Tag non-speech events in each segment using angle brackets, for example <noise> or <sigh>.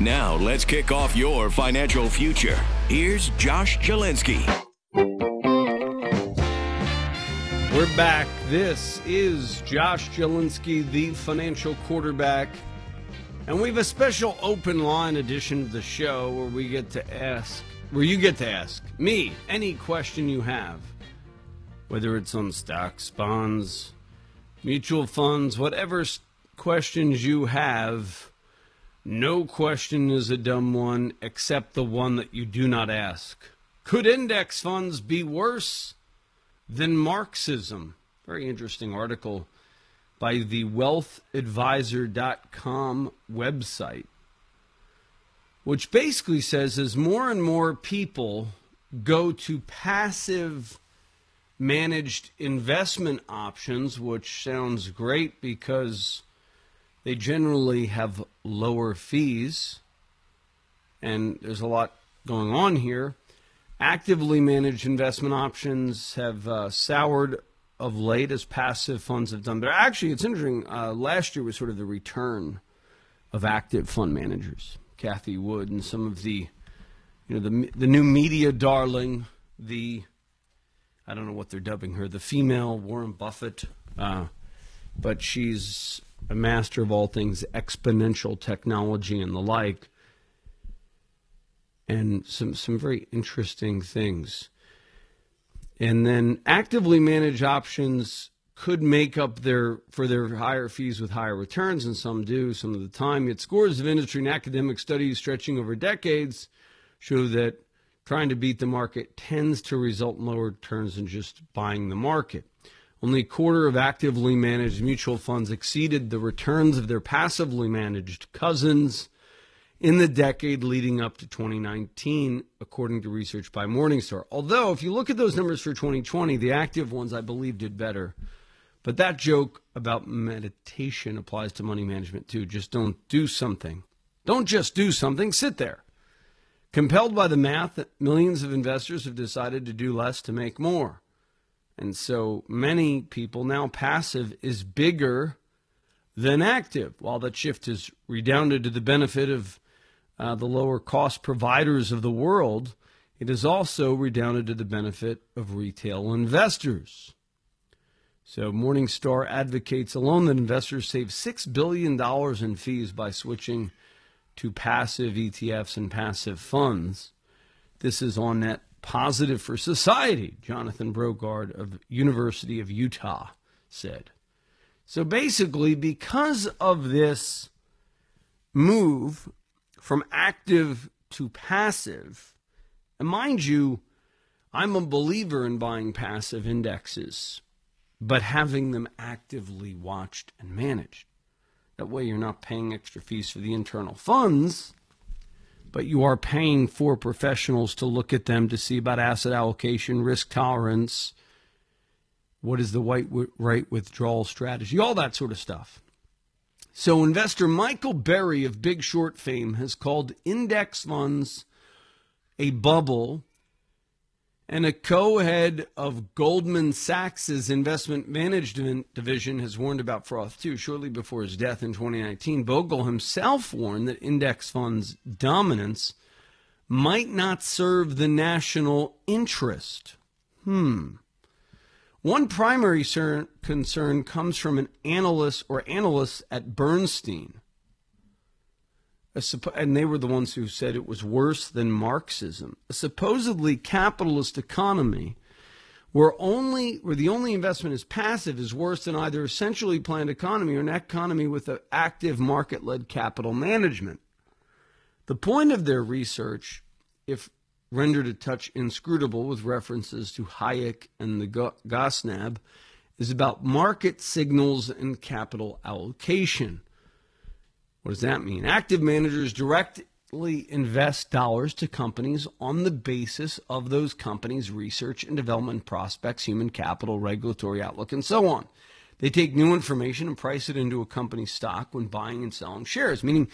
Now, let's kick off your financial future. Here's Josh Jalinski. We're back. This is Josh Jalinski, the financial quarterback. And we have a special open line edition of the show where we get to ask, where you get to ask me any question you have, whether it's on stocks, bonds, mutual funds, whatever questions you have. No question is a dumb one except the one that you do not ask. Could index funds be worse than Marxism? Very interesting article by the wealthadvisor.com website, which basically says as more and more people go to passive managed investment options, which sounds great because they generally have lower fees, and there's a lot going on here. Actively managed investment options have uh, soured of late as passive funds have done. But actually, it's interesting. Uh, last year was sort of the return of active fund managers. Cathie Wood and some of the, you know, the the new media darling, the, I don't know what they're dubbing her, the female Warren Buffett, uh, but she's a master of all things exponential technology and the like, and some some very interesting things. And then actively managed options could make up their for their higher fees with higher returns, and some do some of the time. Yet scores of industry and academic studies stretching over decades show that trying to beat the market tends to result in lower returns than just buying the market. Only a quarter of actively managed mutual funds exceeded the returns of their passively managed cousins in the decade leading up to 2019, according to research by Morningstar. Although, if you look at those numbers for 2020, the active ones, I believe, did better. But that joke about meditation applies to money management too. Just don't do something. Don't just do something, sit there. Compelled by the math, millions of investors have decided to do less to make more. And so many people now passive is bigger than active. While that shift has redounded to the benefit of uh, the lower cost providers of the world, it has also redounded to the benefit of retail investors. So Morningstar advocates alone that investors save $6 billion in fees by switching to passive ETFs and passive funds. This is on net positive for society, Jonathan Brogaard of University of Utah said. So basically, because of this move from active to passive, and mind you, I'm a believer in buying passive indexes, but having them actively watched and managed. That way, you're not paying extra fees for the internal funds but you are paying for professionals to look at them to see about asset allocation, risk tolerance, what is the right, right withdrawal strategy, all that sort of stuff. So, investor Michael Burry of Big Short fame has called index funds a bubble and a co head of Goldman Sachs' investment management division has warned about froth too. Shortly before his death in 2019, Bogle himself warned that index funds' dominance might not serve the national interest. Hmm. One primary concern comes from an analyst or analysts at Bernstein and they were the ones who said it was worse than Marxism. A supposedly capitalist economy where only where the only investment is passive is worse than either a centrally planned economy or an economy with an active market-led capital management. The point of their research, if rendered a touch inscrutable with references to Hayek and the Gosnab, is about market signals and capital allocation What does that mean? Active managers directly invest dollars to companies on the basis of those companies' research and development prospects, human capital, regulatory outlook, and so on. They take new information and price it into a company's stock when buying and selling shares, meaning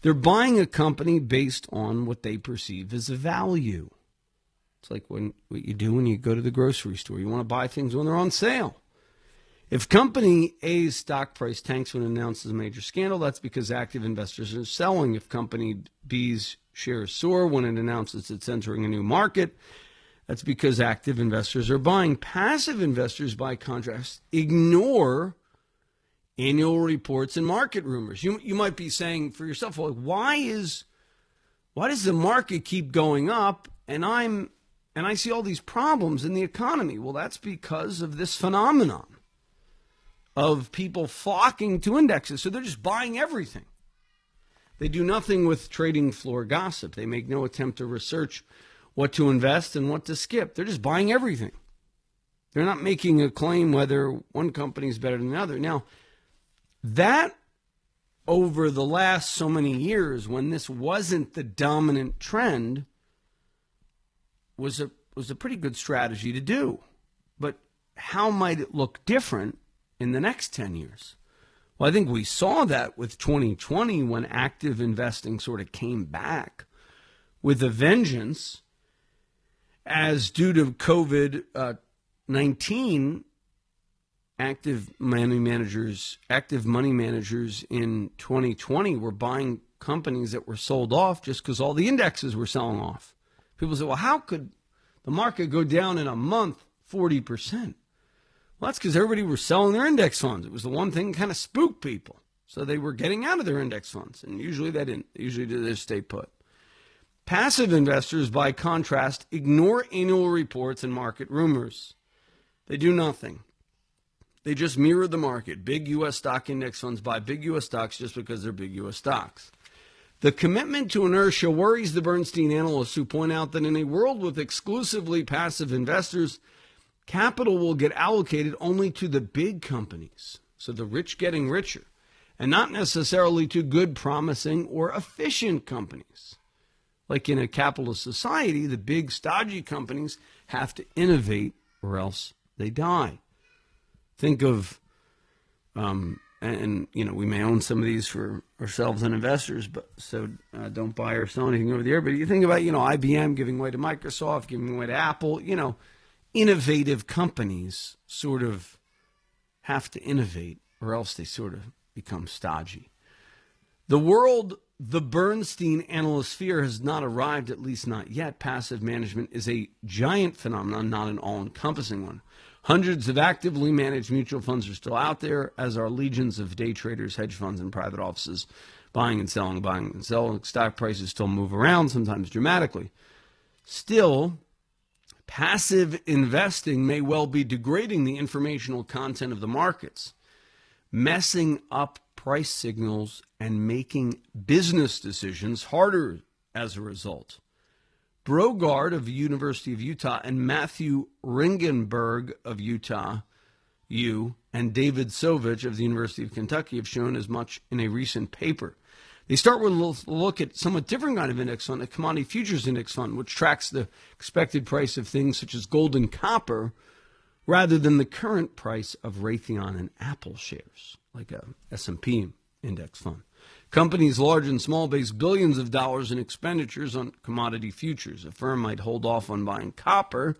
they're buying a company based on what they perceive as a value. It's like when what you do when you go to the grocery store. You want to buy things when they're on sale. If company A's stock price tanks when it announces a major scandal, that's because active investors are selling. If company B's shares soar when it announces it's entering a new market, that's because active investors are buying. Passive investors, by contrast, ignore annual reports and market rumors. You, you might be saying for yourself, well, why is why does the market keep going up and I'm and I see all these problems in the economy? Well, that's because of this phenomenon of people flocking to indexes. So they're just buying everything. They do nothing with trading floor gossip. They make no attempt to research what to invest and what to skip. They're just buying everything. They're not making a claim whether one company is better than the other. Now, that over the last so many years, when this wasn't the dominant trend, was a was a pretty good strategy to do. But how might it look different in the next 10 years? Well, I think we saw that with 2020 when active investing sort of came back with a vengeance, as due to COVID uh, 19, active money managers, active money managers in 2020 were buying companies that were sold off just because all the indexes were selling off. People say, well, how could the market go down in a month 40%? Well, that's because everybody was selling their index funds. It was the one thing that kind of spooked people. So they were getting out of their index funds. And usually they didn't. Usually they stay put. Passive investors, by contrast, ignore annual reports and market rumors. They do nothing. They just mirror the market. Big U.S. stock index funds buy big U.S. stocks just because they're big U.S. stocks. The commitment to inertia worries the Bernstein analysts who point out that in a world with exclusively passive investors, capital will get allocated only to the big companies, so the rich getting richer, and not necessarily to good, promising, or efficient companies. Like in a capitalist society, the big, stodgy companies have to innovate or else they die. Think of, um, and, you know, we may own some of these for ourselves and investors, but so uh, don't buy or sell anything over the air. But you think about, you know, IBM giving away to Microsoft, giving away to Apple, you know, innovative companies sort of have to innovate or else they sort of become stodgy. The world the Bernstein analyst analysphere has not arrived, at least not yet. Passive management is a giant phenomenon, not an all encompassing one. Hundreds of actively managed mutual funds are still out there, as are legions of day traders, hedge funds, and private offices buying and selling, buying and selling. Stock prices still move around, sometimes dramatically. Still, Passive investing may well be degrading the informational content of the markets, messing up price signals, and making business decisions harder as a result. Brogaard of the University of Utah and Matthew Ringgenberg of Utah U and David Sovich of the University of Kentucky have shown as much in a recent paper. They start with a look at somewhat different kind of index fund, a commodity futures index fund, which tracks the expected price of things such as gold and copper, rather than the current price of Raytheon and Apple shares, like a S&P index fund. Companies large and small base billions of dollars in expenditures on commodity futures. A firm might hold off on buying copper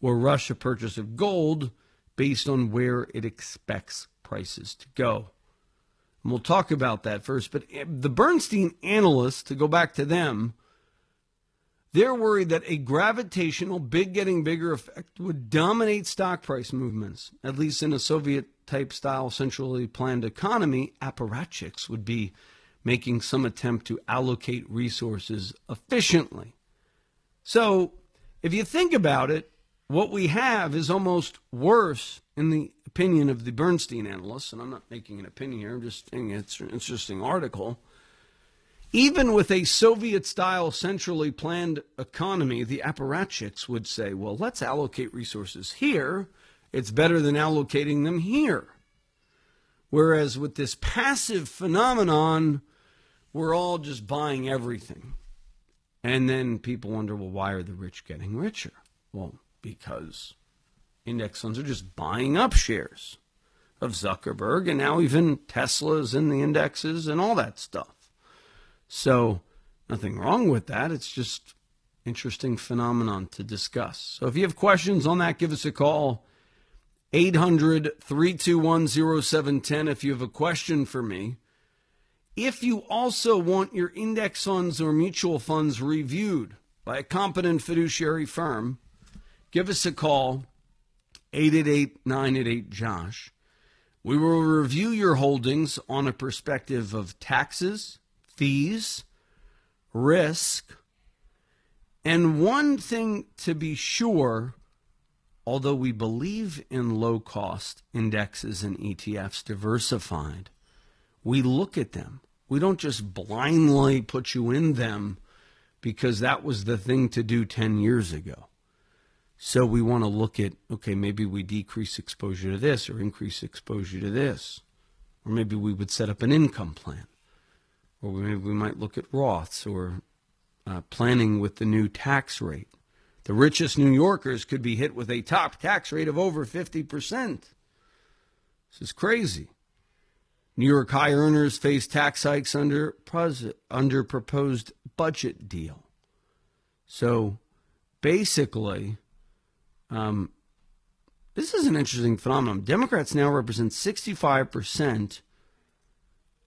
or rush a purchase of gold based on where it expects prices to go. And we'll talk about that first. But eh, the Bernstein analysts, to go back to them, they're worried that a gravitational, big getting bigger effect would dominate stock price movements. At least in a Soviet type style, centrally planned economy, apparatchiks would be making some attempt to allocate resources efficiently. So, if you think about it, what we have is almost worse in the opinion of the Bernstein analysts, and I'm not making an opinion here, I'm just saying it's an interesting article. Even with a Soviet style centrally planned economy, the apparatchiks would say, well, let's allocate resources here. It's better than allocating them here. Whereas with this passive phenomenon, we're all just buying everything. And then people wonder, well, why are the rich getting richer? Well, because index funds are just buying up shares of Zuckerberg, and now even Tesla's in the indexes and all that stuff. So, nothing wrong with that. It's just interesting phenomenon to discuss. So, if you have questions on that, give us a call. 800 321 0710 if you have a question for me. If you also want your index funds or mutual funds reviewed by a competent fiduciary firm, give us a call 888 988 Josh. We will review your holdings on a perspective of taxes, fees, risk, and one thing to be sure, although we believe in low cost indexes and ETFs diversified, we look at them. We don't just blindly put you in them because that was the thing to do 10 years ago. So we want to look at okay, maybe we decrease exposure to this or increase exposure to this. Or maybe we would set up an income plan. Or maybe we might look at Roths or uh, planning with the new tax rate. The richest New Yorkers could be hit with a top tax rate of over 50%. This is crazy. New York high earners face tax hikes under, under proposed budget deal. So basically, um, this is an interesting phenomenon. Democrats now represent 65%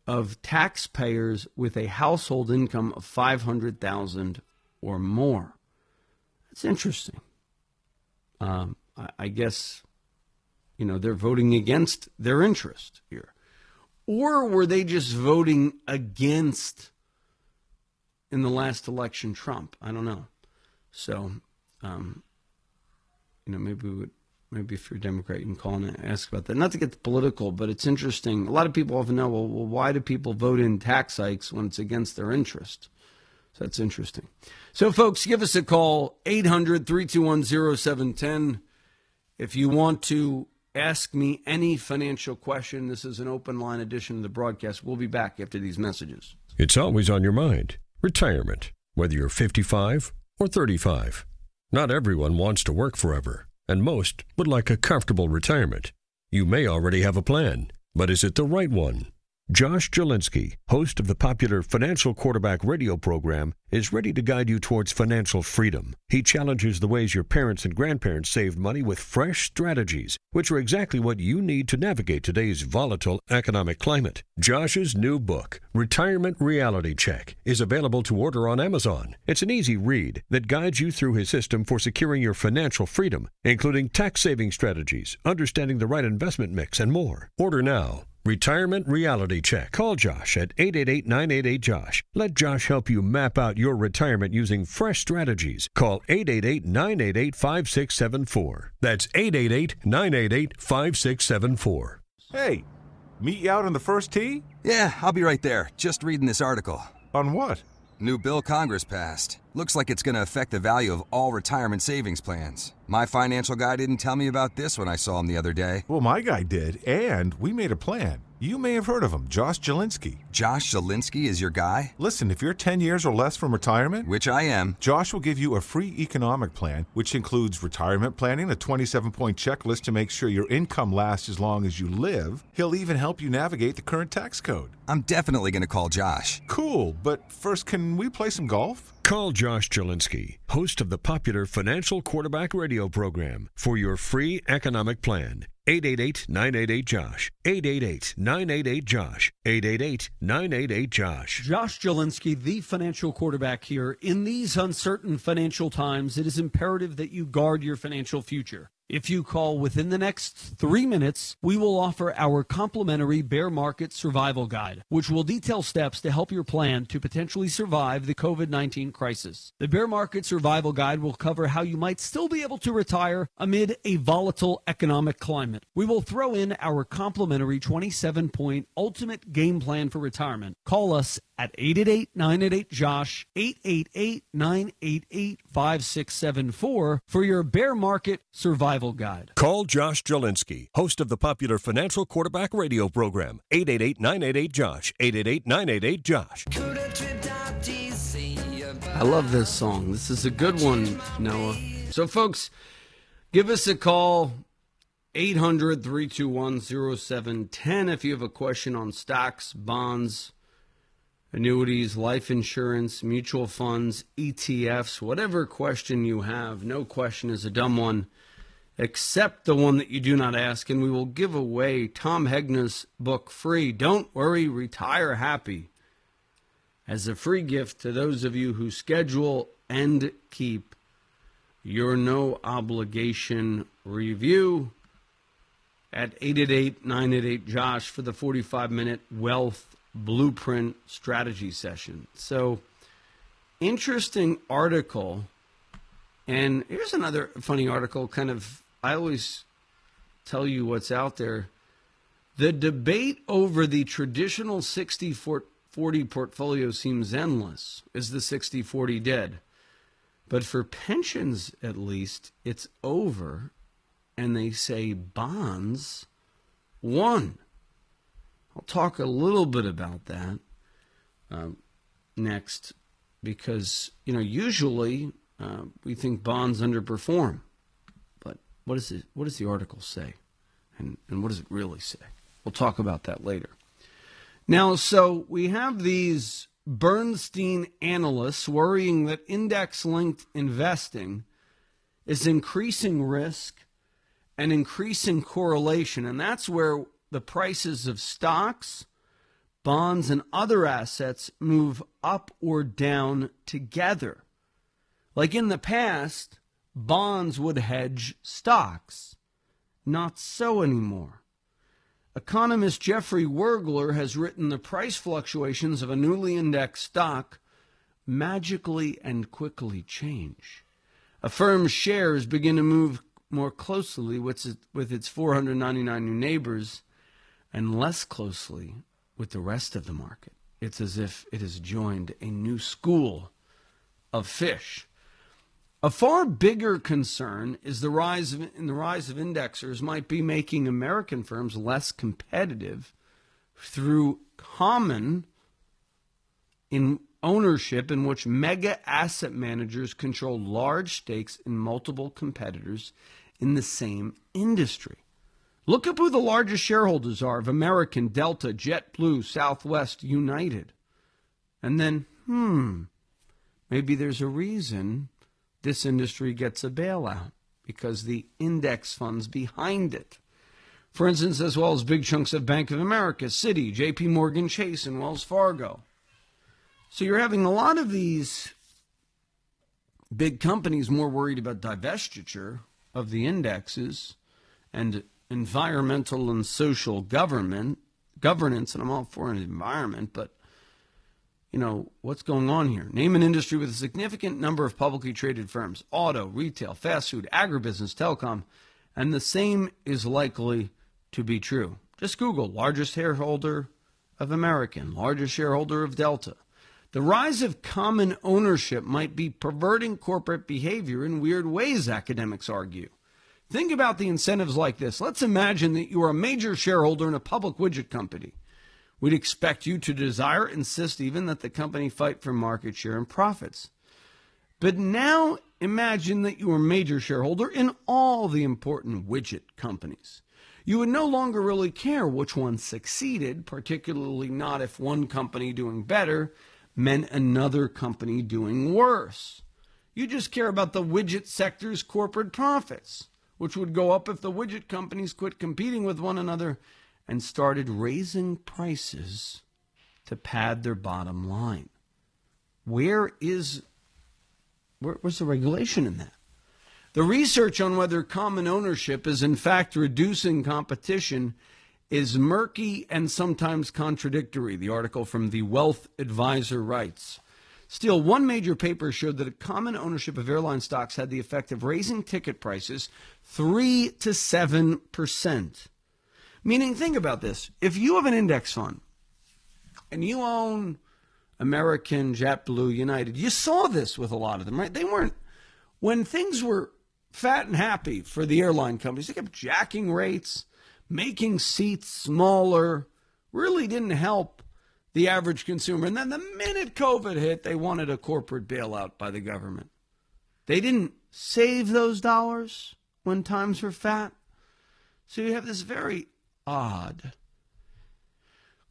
of taxpayers with a household income of 500,000 or more. That's interesting. Um, I, I guess, you know, they're voting against their interest here. Or were they just voting against in the last election Trump? I don't know. So, um, you know, maybe we would, maybe if you're a Democrat, you can call and ask about that. Not to get political, but it's interesting. A lot of people often know, well, well, why do people vote in tax hikes when it's against their interest? So that's interesting. So, folks, give us a call, 800 321 0710. If you want to ask me any financial question, this is an open line edition of the broadcast. We'll be back after these messages. It's always on your mind retirement, whether you're 55 or 35. Not everyone wants to work forever, and most would like a comfortable retirement. You may already have a plan, but is it the right one? Josh Jalinski, host of the popular Financial Quarterback radio program, is ready to guide you towards financial freedom. He challenges the ways your parents and grandparents saved money with fresh strategies, which are exactly what you need to navigate today's volatile economic climate. Josh's new book, Retirement Reality Check, is available to order on Amazon. It's an easy read that guides you through his system for securing your financial freedom, including tax saving strategies, understanding the right investment mix, and more. Order now Retirement Reality Check. Call Josh at 888 988 Josh. Let Josh help you map out your retirement using fresh strategies. Call 888 988 5674. That's 888 988 5674. Hey, meet you out on the first tee? Yeah, I'll be right there. Just reading this article. On what? New bill Congress passed. Looks like it's going to affect the value of all retirement savings plans. My financial guy didn't tell me about this when I saw him the other day. Well, my guy did, and we made a plan. You may have heard of him, Josh Jalinski. Josh Jalinski is your guy? Listen, if you're 10 years or less from retirement, which I am, Josh will give you a free economic plan, which includes retirement planning, a 27 point checklist to make sure your income lasts as long as you live. He'll even help you navigate the current tax code. I'm definitely going to call Josh. Cool, but first, can we play some golf? Call Josh Jalinski, host of the popular Financial Quarterback radio program, for your free economic plan. 888-988-JOSH. 888-988-JOSH. 888-988-JOSH. Josh Jalinski, the financial quarterback here. In these uncertain financial times, it is imperative that you guard your financial future. If you call within the next three minutes, we will offer our complimentary bear market survival guide, which will detail steps to help your plan to potentially survive the COVID 19 crisis. The bear market survival guide will cover how you might still be able to retire amid a volatile economic climate. We will throw in our complimentary 27 point ultimate game plan for retirement. Call us at 888-988-JOSH, 888-988-5674 for your bear market survival guide. Call Josh Jalinski, host of the popular financial quarterback radio program, 888-988-JOSH, 888-988-JOSH. I love this song. This is a good one, Noah. So, folks, give us a call, 800 321 0710, if you have a question on stocks, bonds, annuities, life insurance, mutual funds, ETFs, whatever question you have. No question is a dumb one, except the one that you do not ask. And we will give away Tom Hegna's book free. Don't worry, retire happy as a free gift to those of you who schedule and keep your no obligation review at 888 988 Josh for the 45 minute wealth blueprint strategy session. So, interesting article. And here's another funny article, kind of, I always tell you what's out there. The debate over the traditional 60 40 portfolio seems endless. Is the 60 40 dead? But for pensions, at least, it's over. And they say bonds won. I'll talk a little bit about that uh, next because, you know, usually uh, we think bonds underperform. But what, is it, what does the article say? And, and what does it really say? We'll talk about that later. Now, so we have these Bernstein analysts worrying that index linked investing is increasing risk and increasing correlation. And that's where the prices of stocks, bonds, and other assets move up or down together. Like in the past, bonds would hedge stocks. Not so anymore. Economist Jeffrey Wurgler has written the price fluctuations of a newly indexed stock magically and quickly change. A firm's shares begin to move more closely with its 499 new neighbors and less closely with the rest of the market. It's as if it has joined a new school of fish. A far bigger concern is the rise of, in the rise of indexers might be making American firms less competitive through common in ownership in which mega asset managers control large stakes in multiple competitors in the same industry. Look up who the largest shareholders are of American, Delta, JetBlue, Southwest, United. And then, hmm, maybe there's a reason this industry gets a bailout because the index funds behind it. For instance, as well as big chunks of Bank of America, Citi, JP Morgan Chase, and Wells Fargo. So you're having a lot of these big companies more worried about divestiture of the indexes and environmental and social government governance, and I'm all for an environment, but you know what's going on here. Name an industry with a significant number of publicly traded firms: auto, retail, fast food, agribusiness, telecom, and the same is likely to be true. Just Google largest shareholder of American, largest shareholder of Delta. The rise of common ownership might be perverting corporate behavior in weird ways, academics argue. Think about the incentives like this. Let's imagine that you are a major shareholder in a public widget company. We'd expect you to desire, insist even that the company fight for market share and profits. But now imagine that you are a major shareholder in all the important widget companies. You would no longer really care which one succeeded, particularly not if one company doing better meant another company doing worse. You just care about the widget sector's corporate profits which would go up if the widget companies quit competing with one another and started raising prices to pad their bottom line. Where is where, where's the regulation in that? The research on whether common ownership is in fact reducing competition is murky and sometimes contradictory, the article from the Wealth Advisor writes. Still, one major paper showed that a common ownership of airline stocks had the effect of raising ticket prices 3 to 7%. Meaning, think about this. If you have an index fund and you own American, JetBlue, United. You saw this with a lot of them, right? They weren't when things were fat and happy for the airline companies. They kept jacking rates, making seats smaller. Really didn't help the average consumer. And then the minute COVID hit, they wanted a corporate bailout by the government. They didn't save those dollars when times were fat. So you have this very odd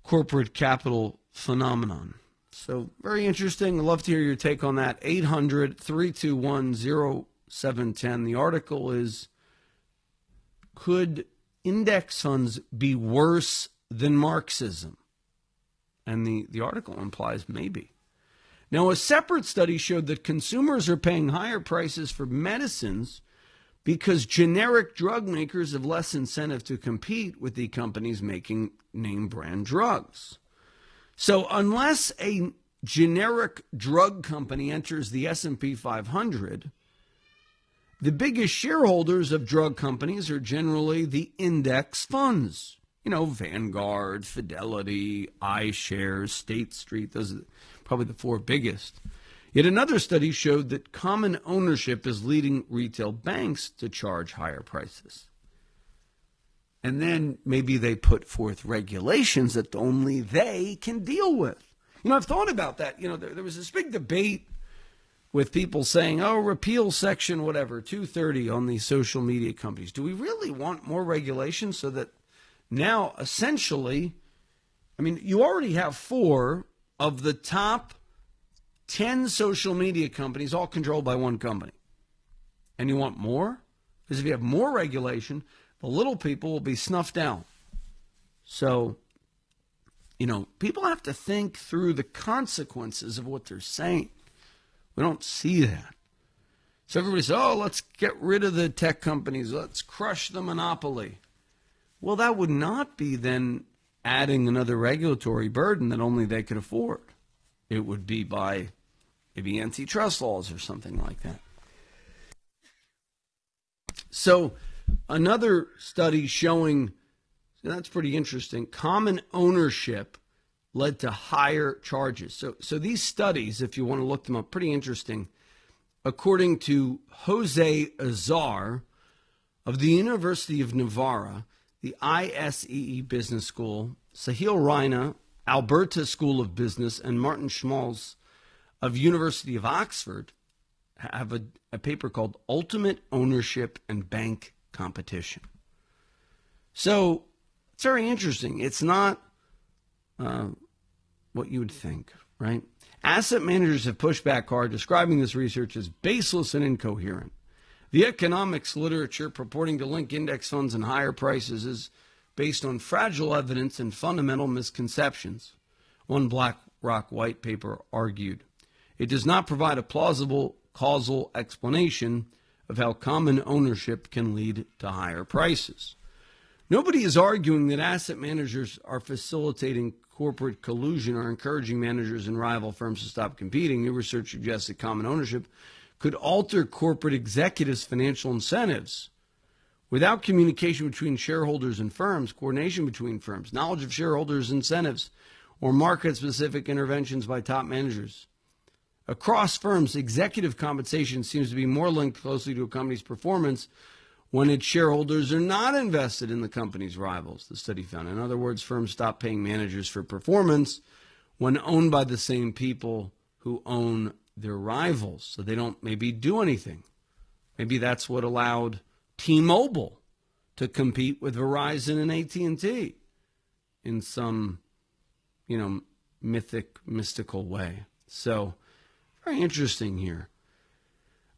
corporate capital phenomenon. So, very interesting. I'd love to hear your take on that. 800 321 0710. The article is Could index funds be worse than Marxism? And the, the article implies maybe. Now, a separate study showed that consumers are paying higher prices for medicines because generic drug makers have less incentive to compete with the companies making name brand drugs. So, unless a generic drug company enters the S&P 500, the biggest shareholders of drug companies are generally the index funds. You know, Vanguard, Fidelity, iShares, State Street, those are probably the four biggest. Yet another study showed that common ownership is leading retail banks to charge higher prices. And then maybe they put forth regulations that only they can deal with. You know, I've thought about that. You know, there, there was this big debate with people saying, oh, repeal section whatever, 230 on these social media companies. Do we really want more regulation so that now essentially, I mean, you already have four of the top 10 social media companies, all controlled by one company. And you want more? Because if you have more regulation, the little people will be snuffed out. So, you know, people have to think through the consequences of what they're saying. We don't see that. So everybody says, oh, let's get rid of the tech companies, let's crush the monopoly. Well, that would not be then adding another regulatory burden that only they could afford. It would be by maybe antitrust laws or something like that. So, another study showing that's pretty interesting. Common ownership led to higher charges. So, so these studies, if you want to look them up, pretty interesting. According to Jose Azar of the University of Navarra, the IESE Business School, Sahil Raina, Alberta School of Business, and Martin Schmalz of University of Oxford have a, a paper called Ultimate Ownership and Bank Competition. So it's very interesting. It's not uh, what you would think, right? Asset managers have pushed back hard, describing this research as baseless and incoherent. The economics literature purporting to link index funds and higher prices is based on fragile evidence and fundamental misconceptions, one BlackRock white paper argued. It does not provide a plausible causal explanation of how common ownership can lead to higher prices. Nobody is arguing that asset managers are facilitating corporate collusion or encouraging managers and rival firms to stop competing. New research suggests that common ownership could alter corporate executives' financial incentives. Without communication between shareholders and firms, coordination between firms, knowledge of shareholders' incentives, or market specific interventions by top managers. Across firms, executive compensation seems to be more linked closely to a company's performance when its shareholders are not invested in the company's rivals, the study found. In other words, firms stop paying managers for performance when owned by the same people who own their rivals. So they don't maybe do anything. Maybe that's what allowed T-Mobile to compete with Verizon and AT&T in some, you know, mythic, mystical way. So very interesting here.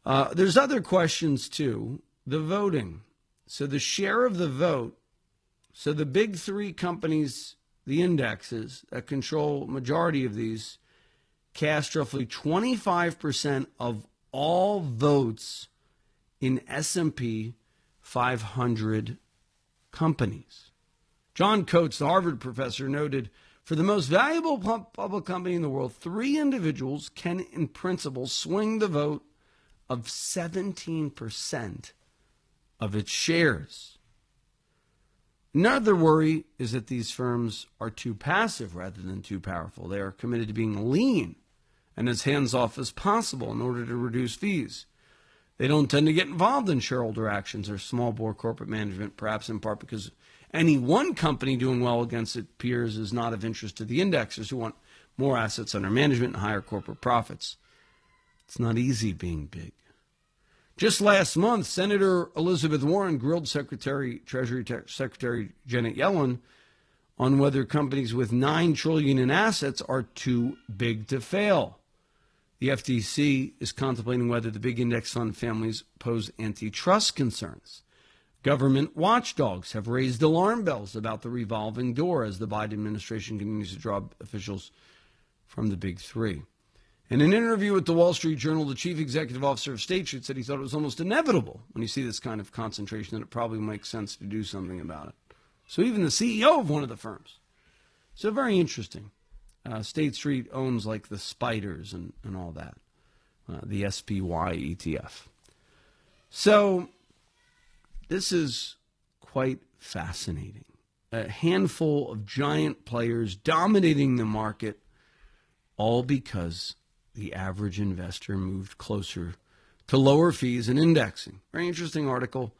Uh, there's other questions too the voting. So the share of the vote, so the big three companies, the indexes that control majority of these, cast roughly 25% of all votes in S&P 500 companies. John Coates, the Harvard professor, noted for the most valuable public company in the world, three individuals can, in principle, swing the vote of 17% of its shares. Another worry is that these firms are too passive rather than too powerful. They are committed to being lean and as hands off as possible in order to reduce fees. They don't tend to get involved in shareholder actions or small bore corporate management, perhaps in part because any one company doing well against its peers is not of interest to the indexers who want more assets under management and higher corporate profits. It's not easy being big. Just last month, Senator Elizabeth Warren grilled Secretary Treasury Secretary Janet Yellen on whether companies with 9 trillion in assets are too big to fail. The FTC is contemplating whether the big index fund families pose antitrust concerns. Government watchdogs have raised alarm bells about the revolving door as the Biden administration continues to draw officials from the big three. In an interview with the Wall Street Journal, the chief executive officer of State Street said he thought it was almost inevitable when you see this kind of concentration that it probably makes sense to do something about it. So even the CEO of one of the firms. So very interesting. Uh, State Street owns like the spiders and, and all that, uh, the SPY ETF. So this is quite fascinating. A handful of giant players dominating the market, all because the average investor moved closer to lower fees and indexing. Very interesting article.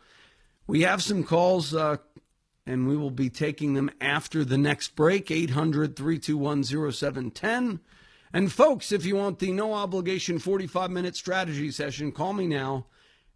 We have some calls, uh, and we will be taking them after the next break 800 321 0710. And folks, if you want the no obligation 45 minute strategy session, call me now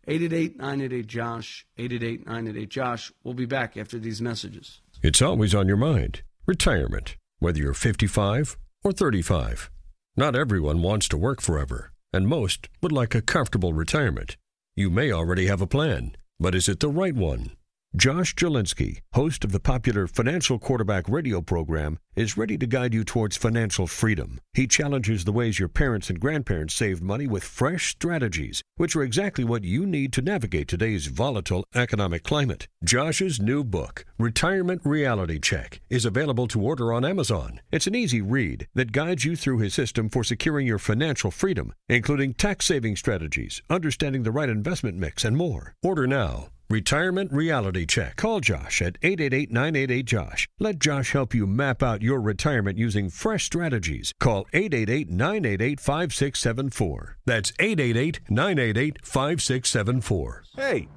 888 988 Josh. 888 988 Josh. We'll be back after these messages. It's always on your mind retirement, whether you're 55 or 35. Not everyone wants to work forever, and most would like a comfortable retirement. You may already have a plan, but is it the right one? Josh Jalinski, host of the popular Financial Quarterback radio program, is ready to guide you towards financial freedom. He challenges the ways your parents and grandparents saved money with fresh strategies, which are exactly what you need to navigate today's volatile economic climate. Josh's new book, Retirement Reality Check, is available to order on Amazon. It's an easy read that guides you through his system for securing your financial freedom, including tax saving strategies, understanding the right investment mix, and more. Order now Retirement Reality Check. Call Josh at 888 988 Josh. Let Josh help you map out your retirement using fresh strategies. Call 888 988 5674. That's 888 988 5674. Hey,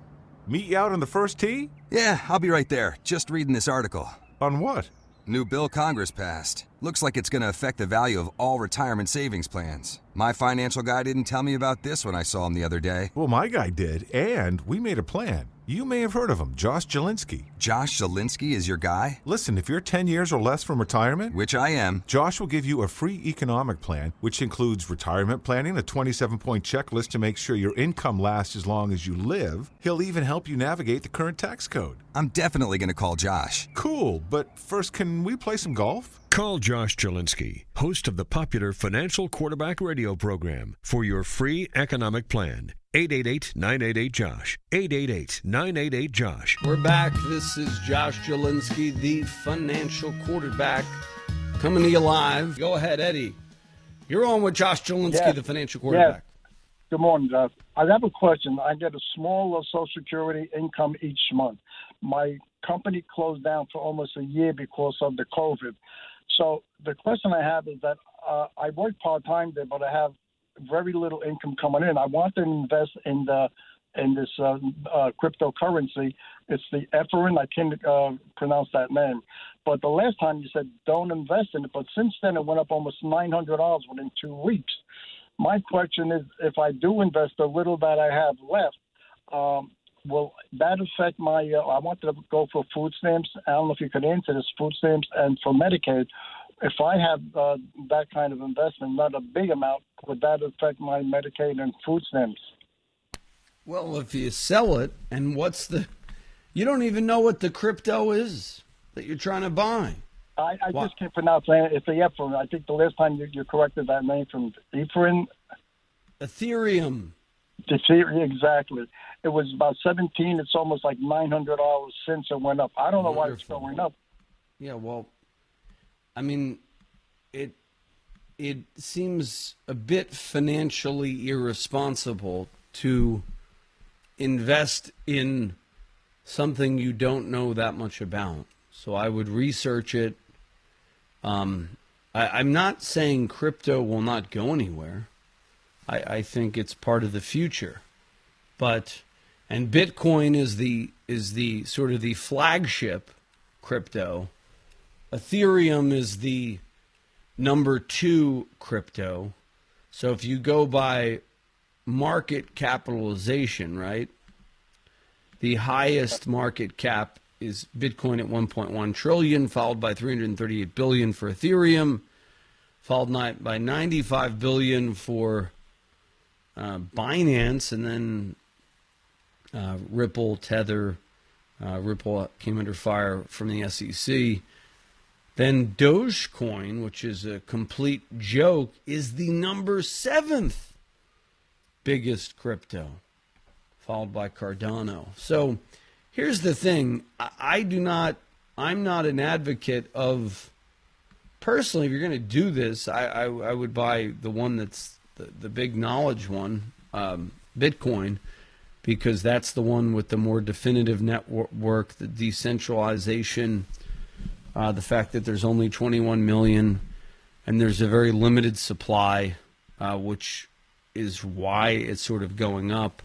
meet you out on the first tee? Yeah, I'll be right there. Just reading this article. On what? New bill Congress passed. Looks like it's going to affect the value of all retirement savings plans. My financial guy didn't tell me about this when I saw him the other day. Well, my guy did, and we made a plan. You may have heard of him, Josh Jalinski. Josh Jalinski is your guy? Listen, if you're 10 years or less from retirement, which I am, Josh will give you a free economic plan, which includes retirement planning, a 27 point checklist to make sure your income lasts as long as you live. He'll even help you navigate the current tax code. I'm definitely going to call Josh. Cool, but first, can we play some golf? Call Josh Jalinski, host of the popular Financial Quarterback radio program, for your free economic plan. 888-988-JOSH. 888-988-JOSH. We're back. This is Josh Jalinski, the financial quarterback, coming to you live. Go ahead, Eddie. You're on with Josh Jalinski, yes. the financial quarterback. Yes. Good morning, Josh. I have a question. I get a small Social Security income each month. My company closed down for almost a year because of the COVID. So the question I have is that uh, I work part time there, but I have very little income coming in. I want to invest in the in this uh, uh, cryptocurrency. It's the Ethereum. I can't uh, pronounce that name. But the last time you said don't invest in it, but since then it went up almost nine hundred dollars within two weeks. My question is, if I do invest the little that I have left, um, will that affect my? Uh, I want to go for food stamps. I don't know if you could answer this: food stamps and for Medicaid if I have uh, that kind of investment, not a big amount, would that affect my Medicaid and food stamps? Well, if you sell it, and what's the, you don't even know what the crypto is that you're trying to buy. I, I just can't pronounce it. It's the Ephraim. I think the last time you, you corrected that name from Ephraim. Ethereum. Ethereum, exactly. It was about 17. It's almost like $900 since it went up. I don't know Wonderful. why it's going up. Yeah, well, I mean, it it seems a bit financially irresponsible to invest in something you don't know that much about. So I would research it. Um, I, am not saying crypto will not go anywhere. I, I think it's part of the future, but and Bitcoin is the is the sort of the flagship crypto. Ethereum is the number two crypto. So if you go by market capitalization, right? The highest market cap is Bitcoin at 1.1 trillion, followed by 338 billion for Ethereum, followed by 95 billion for uh, Binance, and then uh, Ripple, Tether. Uh, Ripple came under fire from the SEC. Then Dogecoin, which is a complete joke, is the number seventh biggest crypto, followed by Cardano. So here's the thing I, do not, I'm not an advocate of, personally, if you're going to do this, I, I, I, would buy the one that's the, the big knowledge one, um, Bitcoin because that's the one with the more definitive network, the decentralization, uh, the fact that there's only 21 million and there's a very limited supply, uh, which is why it's sort of going up.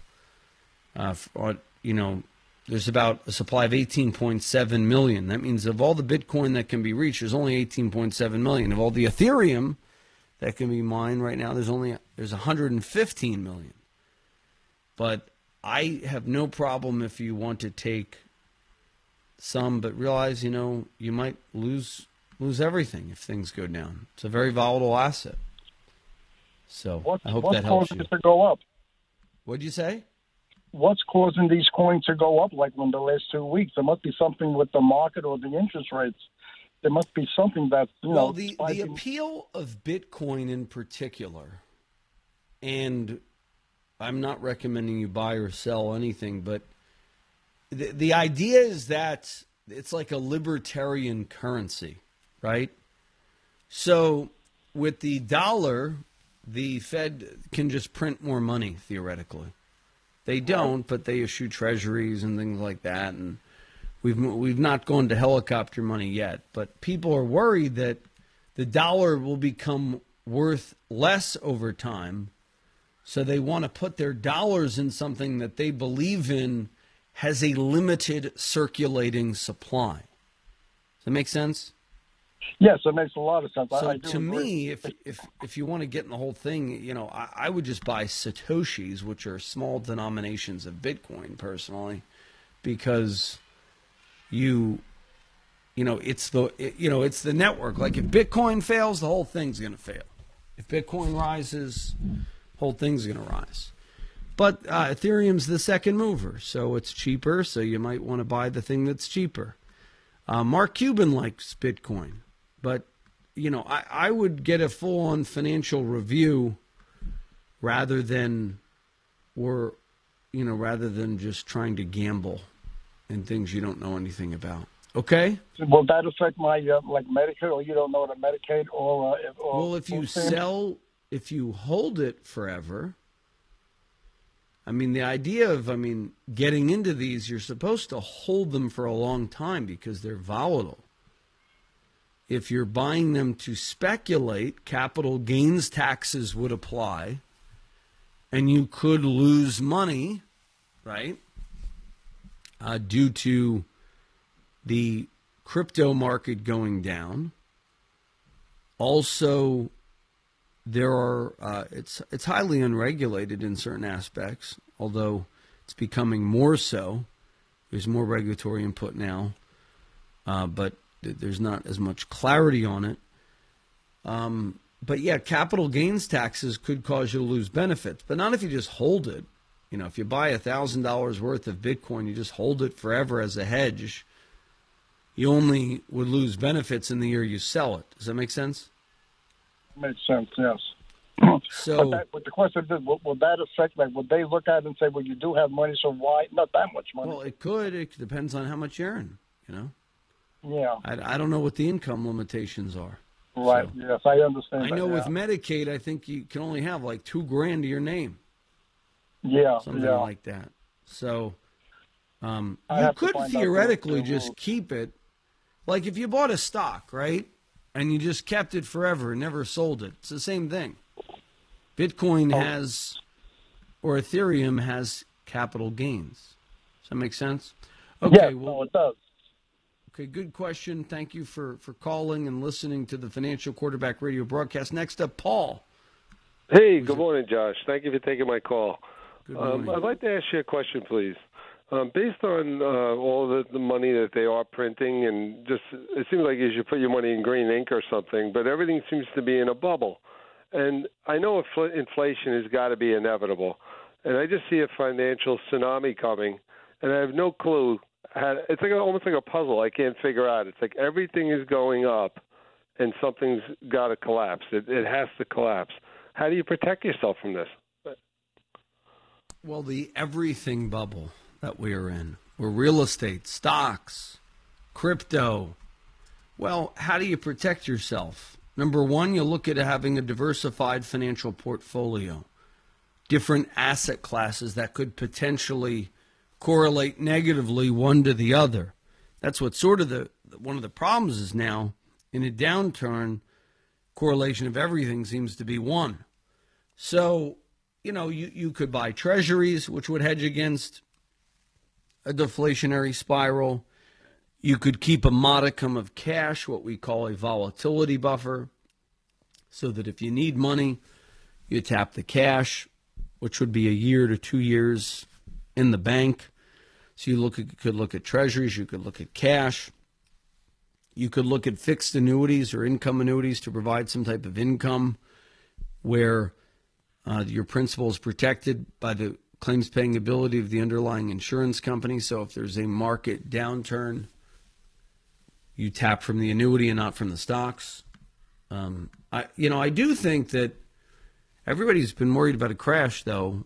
Uh, for, you know, there's about a supply of 18.7 million. That means of all the Bitcoin that can be reached, there's only 18.7 million. Of all the Ethereum that can be mined right now, there's only there's 115 million. But I have no problem if you want to take some, but realize you know you might lose lose everything if things go down. It's a very volatile asset. So what's, I hope that helps you. To go up? What'd you say? What's causing these coins to go up like in the last two weeks? There must be something with the market or the interest rates. There must be something that you well, know. the the appeal of Bitcoin in particular, and I'm not recommending you buy or sell anything, but the, the idea is that it's like a libertarian currency, right? So with the dollar, the Fed can just print more money theoretically. They don't, but they issue treasuries and things like that, and we've we've not gone to helicopter money yet. But people are worried that the dollar will become worth less over time so they want to put their dollars in something that they believe in has a limited circulating supply. Does that make sense? Yes, it makes a lot of sense. So I, I to agree. me, if if if you want to get in the whole thing, you know, I, I, would just buy satoshis, which are small denominations of Bitcoin, personally, because you, you know, it's the it, you know it's the network. Like if Bitcoin fails, the whole thing's going to fail. If Bitcoin rises, whole thing's going to rise. But uh, Ethereum's the second mover, so it's cheaper. So you might want to buy the thing that's cheaper. Uh, Mark Cuban likes Bitcoin, but you know I, I would get a full-on financial review rather than or you know rather than just trying to gamble in things you don't know anything about. Okay. Will that affect my uh, like Medicare, or you don't know the Medicaid, or, uh, or well, if you sell if you hold it forever, I mean, the idea of, I mean, getting into these, you're supposed to hold them for a long time because they're volatile. If you're buying them to speculate, capital gains taxes would apply, and you could lose money, right? Uh, due to the crypto market going down. Also, there are uh, it's it's highly unregulated in certain aspects, although it's becoming more so. There's more regulatory input now, uh, but th- there's not as much clarity on it. Um, but yeah, capital gains taxes could cause you to lose benefits, but not if you just hold it. You know, if you buy thousand dollars worth of Bitcoin, you just hold it forever as a hedge. You only would lose benefits in the year you sell it. Does that make sense? Makes sense. Yes. So, but, that, but the question is, will, will, that affect? Like, would they look at it and say, "Well, you do have money, so why not that much money?" Well, it could. It depends on how much you earn. You know. Yeah. I, I don't know what the income limitations are. Right. So, yes, I understand. I know that, with Medicaid, I think you can only have like two grand to your name. Yeah. Something yeah. like that. So, Um, you could theoretically just keep it. Like if you bought a stock, right? And you just kept it forever and never sold it. It's the same thing. Bitcoin Oh. has, or Ethereum has capital gains. Does that make sense? Okay. yeah, well, no, it does. Okay, good question. Thank you for, for calling and listening to the Financial Quarterback Radio broadcast. Next up, Paul. Hey, good morning, Josh. Thank you for taking my call. Good Um, morning. I'd like to ask you a question, please. Um, based on uh, all the, the money that they are printing, and just it seems like you should put your money in green ink or something, but everything seems to be in a bubble. And I know infl- inflation has got to be inevitable, and I just see a financial tsunami coming, and I have no clue. How, it's like a, almost like a puzzle. I can't figure out. It's like everything is going up, and something's got to collapse. It, it has to collapse. How do you protect yourself from this? Well, the everything bubble that we are in, where real estate, stocks, crypto. Well, how do you protect yourself? Number one, you look at having a diversified financial portfolio, different asset classes that could potentially correlate negatively one to the other. That's what sort of the one of the problems is now in a downturn. Correlation of everything seems to be one. So, you know, you, you could buy treasuries, which would hedge against a deflationary spiral. You could keep a modicum of cash, what we call a volatility buffer, so that if you need money, you tap the cash, which would be a year to two years in the bank. So you look at, could look at treasuries, you could look at cash. You could look at fixed annuities or income annuities to provide some type of income where uh, your principal is protected by the claims paying ability of the underlying insurance company. So if there's a market downturn, you tap from the annuity and not from the stocks. Um, I, you know, I do think that everybody's been worried about a crash, though.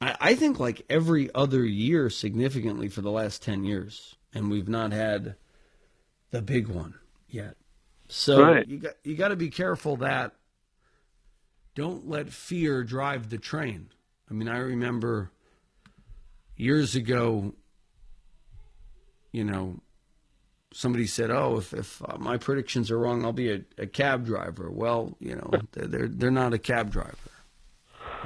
I, I think like every other year, significantly for the last ten years, and we've not had the big one yet. So Right. you got you got to be careful that don't let fear drive the train. I mean, I remember years ago, you know, somebody said, "Oh, if if uh, my predictions are wrong, I'll be a, a cab driver." Well, you know, <laughs> they're they're, they're not a cab driver,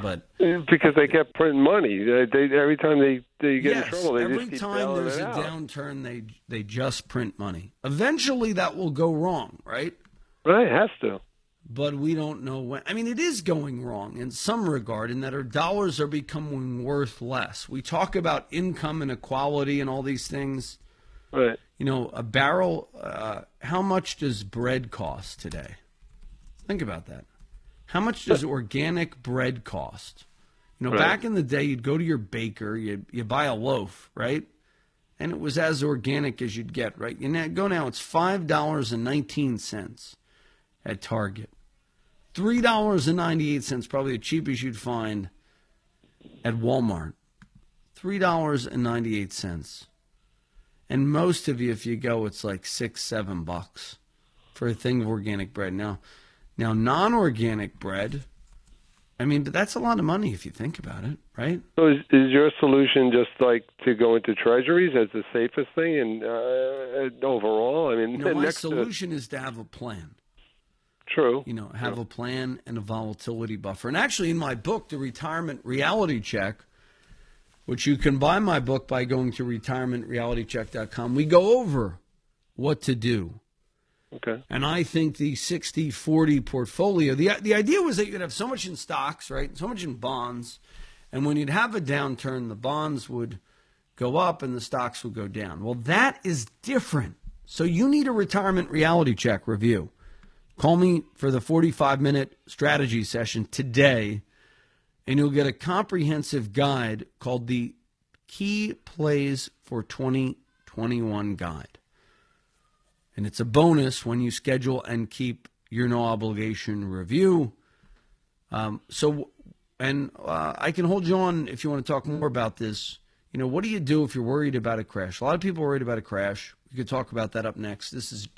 but Because they kept printing money. They, they, every time they, they get yes, in trouble, they every just keep time there's a out. downturn, they they just print money. Eventually, that will go wrong, right? Right, it has to. But we don't know when. I mean, it is going wrong in some regard in that our dollars are becoming worth less. We talk about income inequality and all these things. Right. You know, a barrel, uh, how much does bread cost today? Think about that. How much does organic bread cost? You know, Right. back in the day, you'd go to your baker, you you buy a loaf, right? And it was as organic as you'd get, right? You now, go now, it's five dollars and nineteen cents at Target. Three dollars and ninety eight cents, probably the cheapest you'd find at Walmart. Three dollars and ninety eight cents. And most of you, if you go, it's like six, seven bucks for a thing of organic bread. Now, now non-organic bread. I mean, but that's a lot of money if you think about it, right? So is, is your solution just like to go into treasuries as the safest thing and uh, overall? I mean, No, <laughs> my next to- solution is to have a plan. True. You know, have a plan and a volatility buffer. And actually, in my book, The Retirement Reality Check, which you can buy my book by going to retirementrealitycheck.com, we go over what to do. Okay. And I think the 60 40 portfolio, the, the idea was that you'd have so much in stocks, right? So much in bonds. And when you'd have a downturn, the bonds would go up and the stocks would go down. Well, that is different. So you need a retirement reality check review. Call me for the 45 minute strategy session today, and you'll get a comprehensive guide called the Key Plays for 2021 Guide. And it's a bonus when you schedule and keep your no obligation review. Um, so, and uh, I can hold you on if you want to talk more about this. You know, what do you do if you're worried about a crash? A lot of people are worried about a crash. We could talk about that up next. This is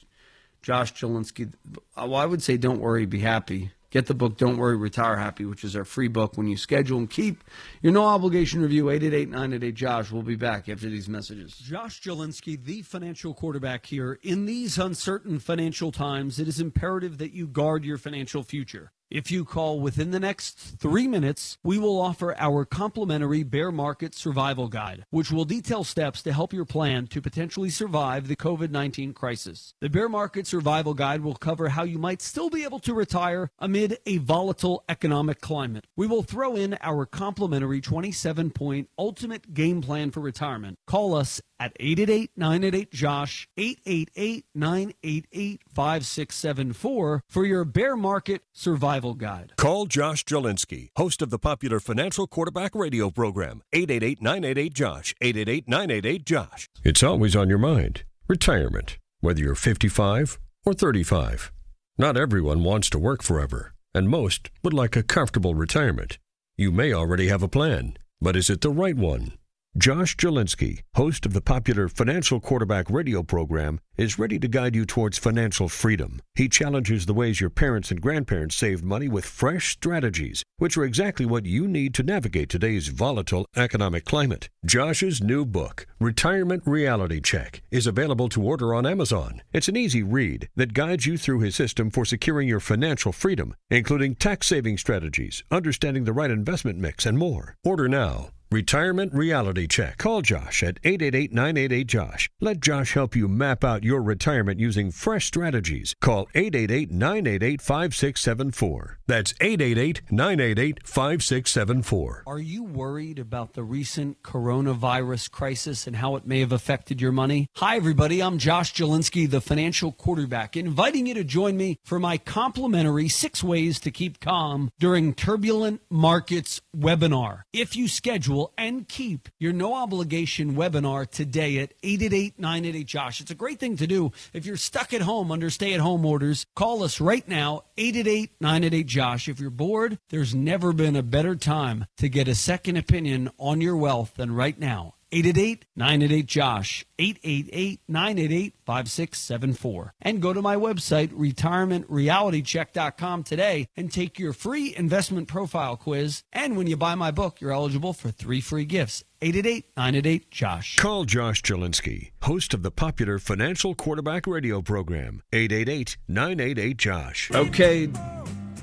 Josh Jalinski. Uh, well, I would say don't worry, be happy. Get the book Don't Worry, Retire Happy, which is our free book when you schedule and keep your no obligation review 888 988 Josh. We'll be back after these messages. Josh Jalinski, the financial quarterback here. In these uncertain financial times, it is imperative that you guard your financial future. If you call within the next three minutes, we will offer our complimentary bear market survival guide, which will detail steps to help your plan to potentially survive the COVID 19 crisis. The bear market survival guide will cover how you might still be able to retire amid a volatile economic climate. We will throw in our complimentary 27 point ultimate game plan for retirement. Call us at 888 988 Josh, 888 988 5674 for your bear market survival guide. Call Josh Jalinski, host of the popular Financial Quarterback radio program, 888 988 Josh, 888 988 Josh. It's always on your mind. Retirement, whether you're 55 or 35. Not everyone wants to work forever, and most would like a comfortable retirement. You may already have a plan, but is it the right one? Josh Jalinski, host of the popular Financial Quarterback radio program, is ready to guide you towards financial freedom. He challenges the ways your parents and grandparents saved money with fresh strategies, which are exactly what you need to navigate today's volatile economic climate. Josh's new book, Retirement Reality Check, is available to order on Amazon. It's an easy read that guides you through his system for securing your financial freedom, including tax saving strategies, understanding the right investment mix, and more. Order now Retirement Reality Check. Call Josh at 888 988 Josh. Let Josh help you map out your retirement using fresh strategies. Call 888 988 5674. That's 888 988 5674. Are you worried about the recent coronavirus crisis and how it may have affected your money? Hi, everybody. I'm Josh Jalinski, the financial quarterback, inviting you to join me for my complimentary six ways to keep calm during turbulent markets webinar. If you schedule and keep your no obligation webinar today at 888 988 Josh. It's a great thing to do if you're stuck at home under stay at home orders. Call us right now, 888 988 Josh. If you're bored, there's never been a better time to get a second opinion on your wealth than right now. 888 988 Josh, 888 988 5674. And go to my website, retirementrealitycheck.com today and take your free investment profile quiz. And when you buy my book, you're eligible for three free gifts. 888 988 Josh. Call Josh Jalinski, host of the popular Financial Quarterback radio program, 888 988 Josh. Okay,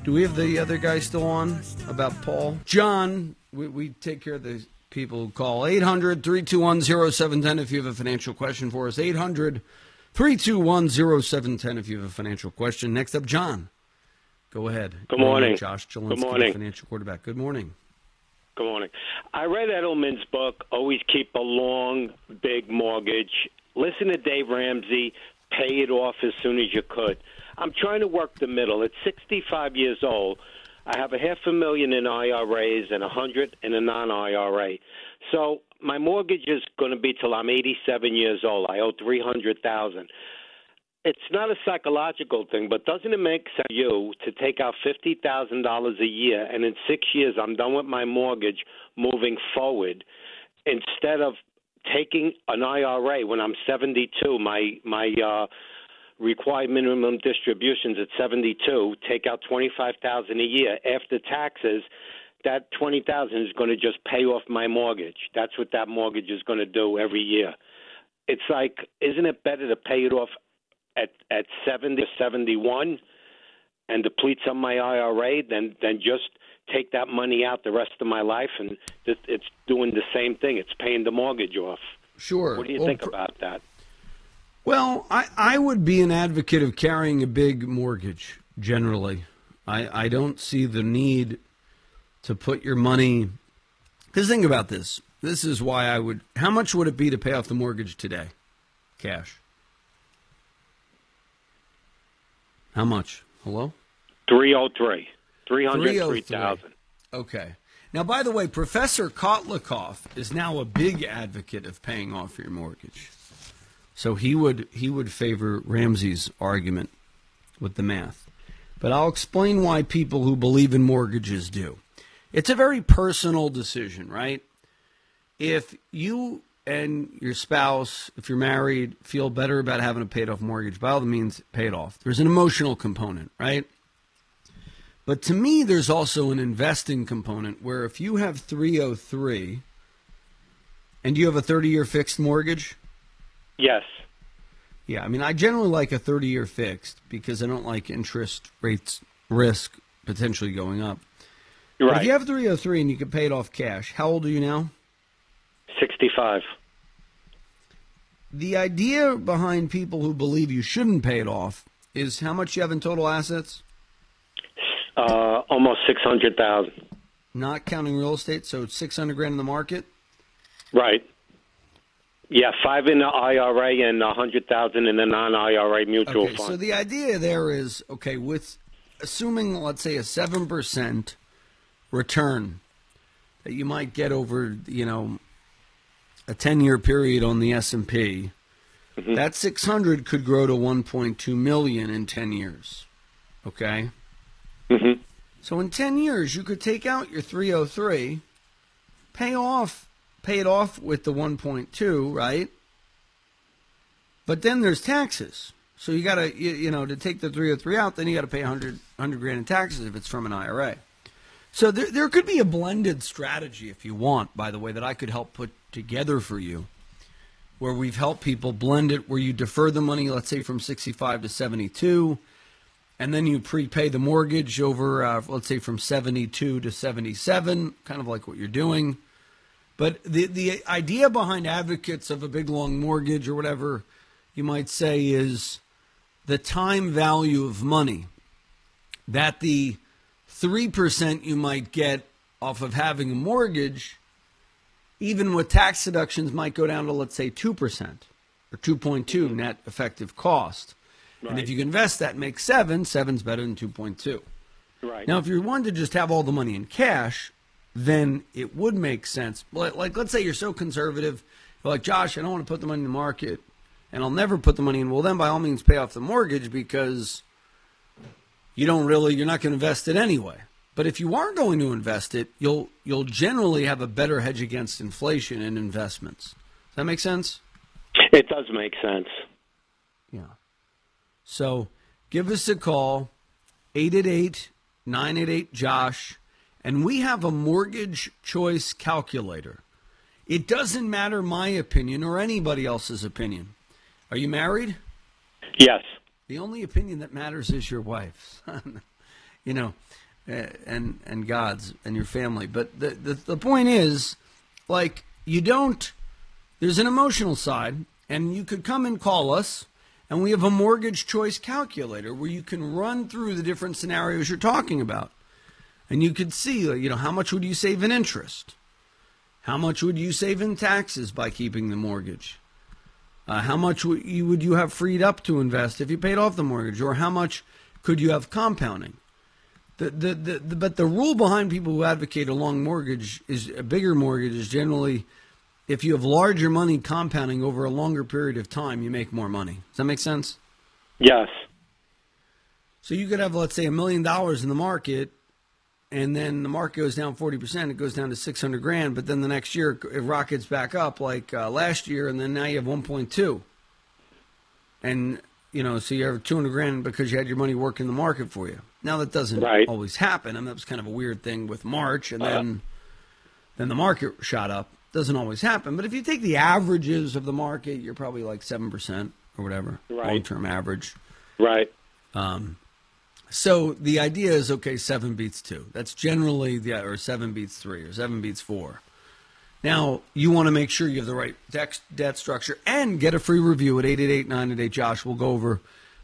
do we have the other guy still on about Paul? John, we, we take care of the people who call 800 321 0710 if you have a financial question for us. 800 321 0710 if you have a financial question. Next up, John. Go ahead. Good morning. Josh Jalinski, Good morning. financial quarterback. Good morning. Good morning. I read Edelman's book, Always Keep a Long, Big Mortgage. Listen to Dave Ramsey, pay it off as soon as you could. I'm trying to work the middle. At 65 years old, I have a half a million in IRAs and a hundred in a non-IRA. So my mortgage is going to be till I'm 87 years old. I owe 300,000. It's not a psychological thing, but doesn't it make sense to you to take out fifty thousand dollars a year, and in six years I'm done with my mortgage, moving forward, instead of taking an IRA when I'm 72, my my uh, required minimum distributions at 72, take out 25,000 a year after taxes. That 20,000 is going to just pay off my mortgage. That's what that mortgage is going to do every year. It's like, isn't it better to pay it off at at 70 or 71 and deplete some of my IRA than than just take that money out the rest of my life and it's doing the same thing. It's paying the mortgage off. Sure. What do you Well, think about that? Well, I, I would be an advocate of carrying a big mortgage generally. I, I don't see the need to put your money. Because think about this. This is why I would. How much would it be to pay off the mortgage today? Cash. How much? Hello? 303. 303,000. Okay. Now, by the way, Professor Kotlikoff is now a big advocate of paying off your mortgage. So he would he would favor Ramsey's argument with the math. But I'll explain why people who believe in mortgages do. It's a very personal decision, right? If you and your spouse, if you're married, feel better about having a paid off mortgage, by all the means, pay it off. There's an emotional component, right? But to me, there's also an investing component where if you have 303 and you have a 30 year fixed mortgage, Yes. yeah, I mean, I generally like a 30 year fixed because I don't like interest rates risk potentially going up. But Right. if you have 303 and you can pay it off cash, how old are you now? 65. The idea behind people who believe you shouldn't pay it off is how much you have in total assets, Uh, almost 600,000. not counting real estate. So it's 600 grand in the market. Right. Yeah, five in the IRA and a 100,000 in the non-IRA mutual Okay, fund. so the idea there is okay with assuming let's say a seven percent return that you might get over you know a ten year period on the S and P. That six hundred could grow to one point two million in ten years. Okay. Mm-hmm. So in ten years, you could take out your three hundred three, pay off, pay it off with the one point two, right? But then there's taxes. So you got to, you, you know, to take the 303 out, then you got to pay 100, 100 grand in taxes if it's from an IRA. So there, there could be a blended strategy if you want, by the way, that I could help put together for you, where we've helped people blend it, where you defer the money, let's say from 65 to 72, and then you prepay the mortgage over, uh, let's say from 72 to 77, kind of like what you're doing. But the the idea behind advocates of a big long mortgage or whatever you might say is the time value of money. That the three percent you might get off of having a mortgage, even with tax deductions, might go down to let's say two percent or two point two mm-hmm. net effective cost. And if you can invest that and make seven, seven's better than two point two. right. Now, if you wanted to just have all the money in cash, then it would make sense. Like, like, let's say you're so conservative, you're like, Josh, I don't want to put the money in the market, and I'll never put the money in. Well, then by all means, pay off the mortgage because you don't really, you're not going to invest it anyway. But if you are going to invest it, you'll you'll generally have a better hedge against inflation in investments. Does that make sense? It does make sense. Yeah. So give us a call, 888 988 Josh, and we have a mortgage choice calculator. It doesn't matter my opinion or anybody else's opinion. Are you married? Yes. The only opinion that matters is your wife's, <laughs> you know, eh, and and God's and your family. But the, the the point is, like, you don't. There's an emotional side, and you could come and call us, and we have a mortgage choice calculator where you can run through the different scenarios you're talking about, and you could see, you know, how much would you save in interest, how much would you save in taxes by keeping the mortgage. Uh, how much would you, would you have freed up to invest if you paid off the mortgage, or how much could you have compounding? The, the, the, the, but the rule behind people who advocate a long mortgage is a bigger mortgage is generally if you have larger money compounding over a longer period of time, you make more money. Does that make sense? Yes. So you could have, let's say, a million dollars in the market, and then the market goes down 40%, it goes down to 600 grand, but then the next year it rockets back up like uh, last year, and then now you have 1.2. And, you know, so you have 200 grand because you had your money working the market for you. Now that doesn't Right. always happen. I mean, that was kind of a weird thing with March, and then then the market shot up. Doesn't always happen. But if you take the averages of the market, you're probably like 7% or whatever, Right. long term average. Right. Um, so the idea is okay, seven beats two. That's generally the or seven beats three or seven beats four. Now you want to make sure you have the right debt, structure and get a free review at 888 Josh. We'll go over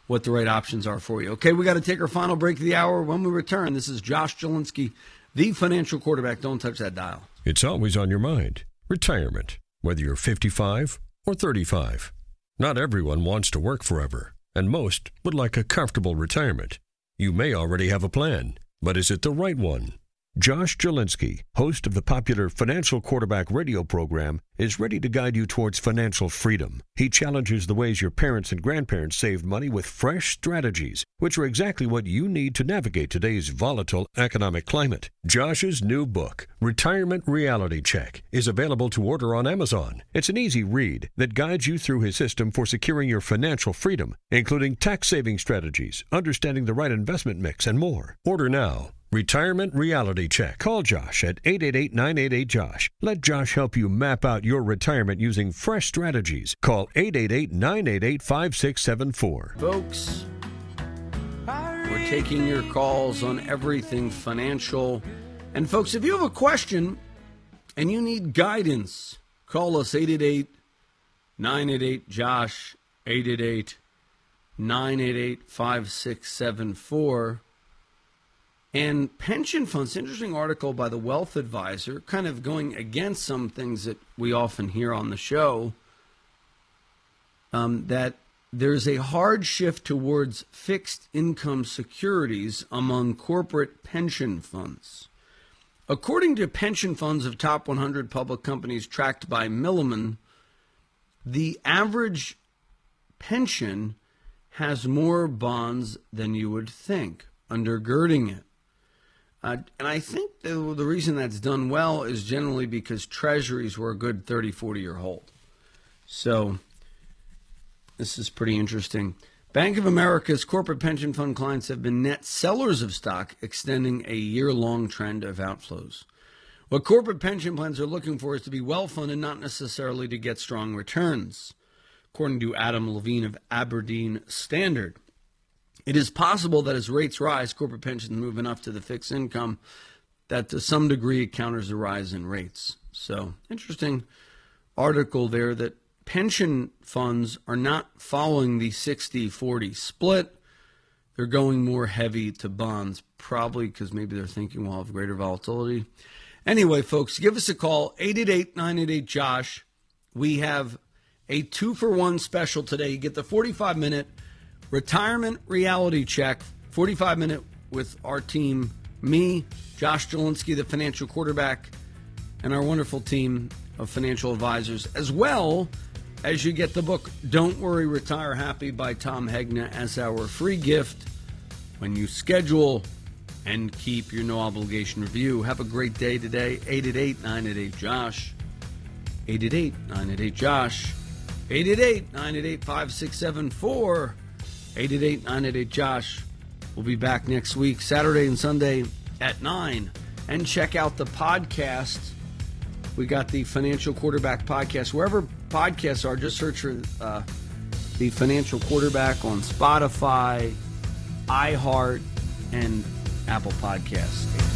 what the right options are for you. Okay, we got to take our final break of the hour. When we return, this is Josh Jalinski, the financial quarterback. Don't touch that dial. It's always on your mind. Retirement, whether you're 55 or 35. Not everyone wants to work forever, and most would like a comfortable retirement. You may already have a plan, but is it the right one? Josh Jalinski, host of the popular Financial Quarterback radio program, is ready to guide you towards financial freedom. He challenges the ways your parents and grandparents saved money with fresh strategies, which are exactly what you need to navigate today's volatile economic climate. Josh's new book, Retirement Reality Check, is available to order on Amazon. It's an easy read that guides you through his system for securing your financial freedom, including tax saving strategies, understanding the right investment mix, and more. Order now Retirement Reality Check. Call Josh at 888 988 Josh. Let Josh help you map out your retirement using fresh strategies. Call 888 988 5674. Folks, we're taking your calls on everything financial. And, folks, if you have a question and you need guidance, call us 888 988 Josh, 888 988 5674. And pension funds, interesting article by the Wealth Advisor, kind of going against some things that we often hear on the show. Um, that there's a hard shift towards fixed income securities among corporate pension funds. According to pension funds of top 100 public companies tracked by Milliman, the average pension has more bonds than you would think, undergirding it. Uh, and I think the, the reason that's done well is generally because treasuries were a good 30, 40 year hold. So this is pretty interesting. Bank of America's corporate pension fund clients have been net sellers of stock, extending a year long trend of outflows. What corporate pension plans are looking for is to be well funded, not necessarily to get strong returns, according to Adam Levine of Aberdeen Standard. It is possible that as rates rise, corporate pensions move enough to the fixed income that to some degree it counters the rise in rates. So, interesting article there that pension funds are not following the 60 40 split. They're going more heavy to bonds, probably because maybe they're thinking we'll have greater volatility. Anyway, folks, give us a call 888 988 Josh. We have a two for one special today. You get the 45 minute retirement reality check, 45 minute with our team, me, Josh Jalinski, the financial quarterback, and our wonderful team of financial advisors, as well as you get the book Don't Worry, Retire Happy by Tom Hegna as our free gift when you schedule and keep your no obligation review. Have a great day today. 888 988 Josh. 888 988 Josh. 888 988 5674. 888 988 Josh. We'll be back next week, Saturday and Sunday at 9. And check out the podcast. We got the Financial Quarterback Podcast. Wherever podcasts are, just search for uh, the Financial Quarterback on Spotify, iHeart, and Apple Podcasts.